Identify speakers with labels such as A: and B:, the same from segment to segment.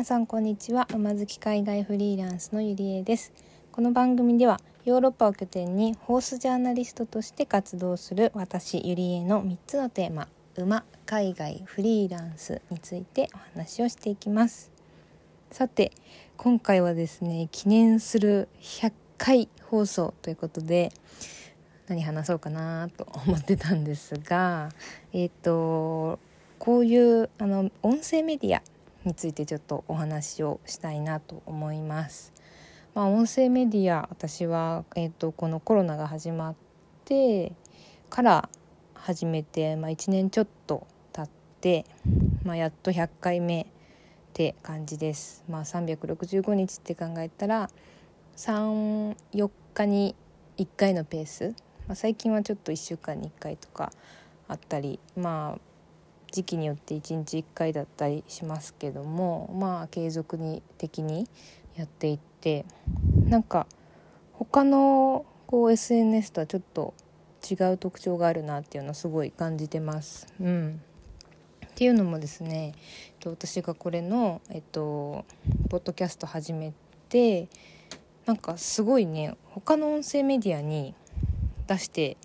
A: 皆さんこんにちは。馬好き海外フリーランスのゆりえです。この番組ではヨーロッパを拠点にホースジャーナリストとして活動する私ゆりえの3つのテーマ馬海外フリーランスについてお話をしていきます。さて今回はですね記念する100回放送ということで何話そうかなと思ってたんですがえっ、ー、とこういうあの音声メディアについてちょっとお話をしたいなと思います。まあ、音声メディア私は、えーと、このコロナが始まってから始めて、まあ、1年ちょっと経って、まあ、やっと100回目って感じです。まあ、365日って考えたら34日に1回のペース、まあ、最近はちょっと1週間に1回とかあったりまあ時期によって1日1回だったりしますけどもまあ継続に的にやっていってなんか他のこう SNS とはちょっと違う特徴があるなっていうのをすごい感じてます。うん、っていうのもですねえっと私がこれの、えっと、ポッドキャスト始めてなんかすごいね他の音声メディアに出して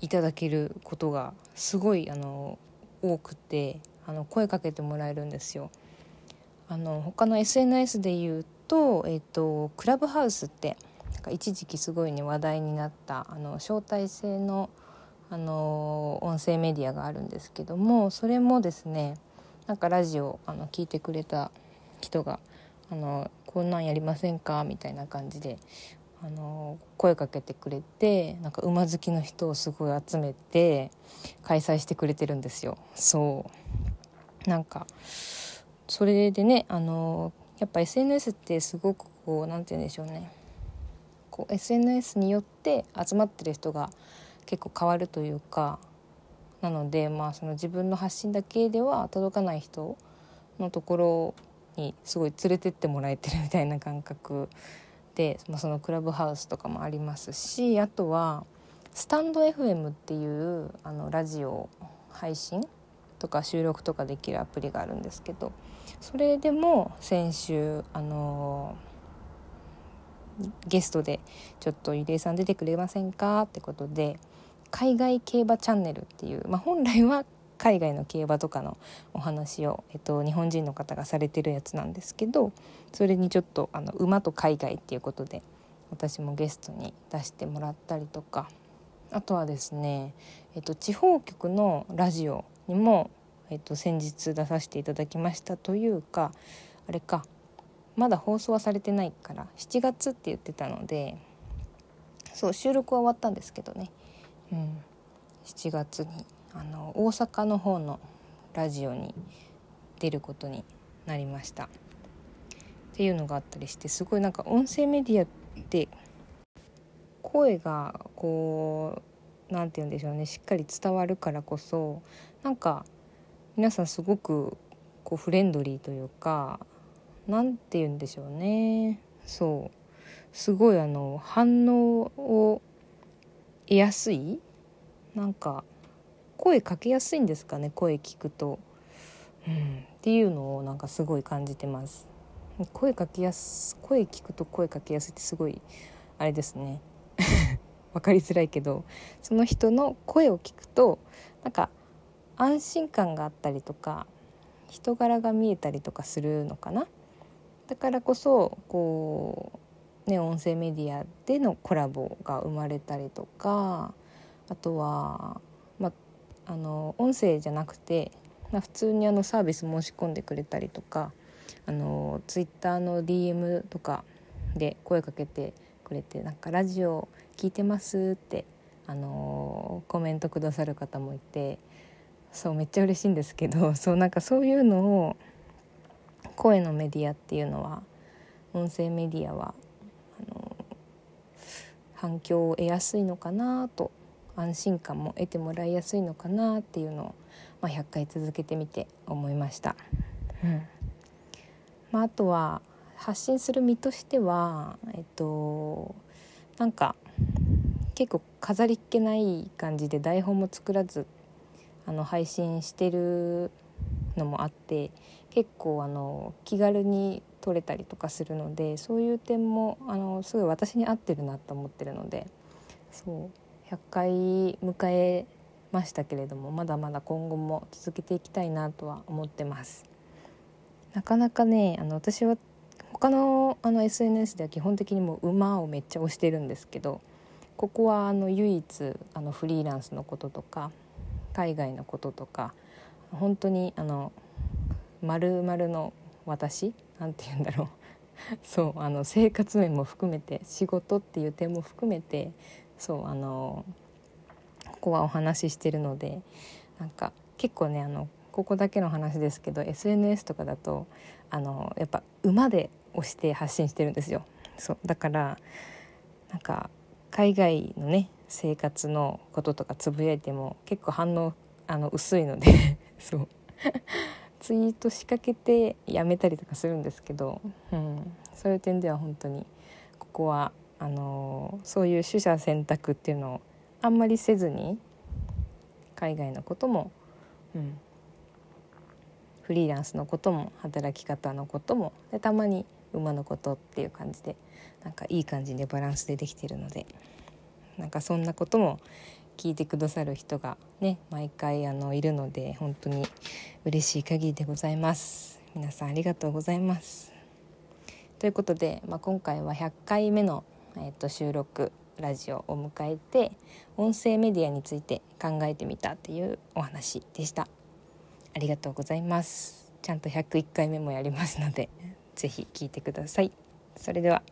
A: いただけることがすごいあの多くてあの声かけてもらえるんですよ。あの他の SNS で言うと,、えーと、クラブハウスってなんか一時期すごいね話題になったあの招待制のあの音声メディアがあるんですけどもそれもですねなんかラジオあの聞いてくれた人があの「こんなんやりませんか?」みたいな感じであの声かけてくれてなんか馬好きの人をすごい集めて開催してくれてるんですよ。そう。なんかそれでねあのやっぱ SNS ってすごくこう何て言うんでしょうね。こう SNS によって集まってる人が結構変わるというかなのでまあその自分の発信だけでは届かない人のところにすごい連れてってもらえてるみたいな感覚、まあ、そのクラブハウスとかもありますしあとはスタンド FM っていうあのラジオ配信とか収録とかできるアプリがあるんですけどそれでも先週あのゲストでちょっとゆりえさん出てくれませんか？ってことで海外競馬チャンネルっていう、まあ、本来は海外の競馬とかのお話を、えっと、日本人の方がされてるやつなんですけどそれにちょっとあの馬と海外っていうことで私もゲストに出してもらったりとか。あとはですね、えっと、地方局のラジオにも、えっと、先日出させていただきましたというかあれかまだ放送はされてないから7月って言ってたのでそう収録は終わったんですけどね、うん、7月にあの大阪の方のラジオに出ることになりました。っていうのがあったりしてすごいなんか音声メディアって声がこう何て言うんでしょうねしっかり伝わるからこそなんか皆さんすごくこうフレンドリーというか何て言うんでしょうね。そう。すごいあの反応を得やすいなんか声かけやすいんですかね声聞くと、うん、っていうのをなんかすごい感じてます。声かけやす声聞くと声かけやすいってすごいあれですね。分かりづらいけど。その人の声を聞くとなんか安心感があったりとか人柄が見えたりとかするのかな。だからこそこうね音声メディアでのコラボが生まれたりとかあとはあの音声じゃなくて、まあ、普通にあのサービス申し込んでくれたりとかあのツイッターの DM とかで声かけてくれてなんかラジオ聞いてますってあのコメントくださる方もいてそうめっちゃ嬉しいんですけど そうなんかそういうのを声のメディアっていうのは音声メディアはあの反響を得やすいのかなと安心感も得てもらいやすいのかなっていうのを、まあ、100回続けてみて思いました。うんまあ、あとは発信する身としてはえっとなんか結構飾りっ気ない感じで台本も作らずあの配信してるのもあって結構あの気軽に取れたりとかするのでそういう点もあのすごい私に合ってるなと思ってるのでそう100回迎えましたけれどもまだまだ今後も続けていきたいなとは思ってます。なかなかねあの私は他のあの SNS では基本的にもう馬をめっちゃ推してるんですけどここはあの唯一あのフリーランスのこととか海外のこととか本当にあの丸々の私なんて言うんだろうそうあの生活面も含めて仕事っていう点も含めてそうあのここはお話ししてるのでなんか結構ねあのここだけの話ですけど SNS とかだとあのやっぱ馬で押して発信してるんですよ。そうだからなんか海外のね生活のこととかつぶやいても結構反応あの薄いので そうツイート仕掛けてやめたりとかするんですけど、うん、そういう点では本当にここはあのそういう取捨選択っていうのをあんまりせずに海外のことも、うん、フリーランスのことも働き方のこともでたまに馬のことっていう感じでなんかいい感じでバランスでできてるのでなんかそんなことも聞いてくださる人がね毎回あのいるので本当に嬉しい限りでございます。皆さんありがとうございます。ということで、まあ、今回は100回目の、えーと、収録ラジオを迎えて音声メディアについて考えてみたっていうお話でした。ありがとうございます。ちゃんと101回目もやりますので是非聞いてください。それでは。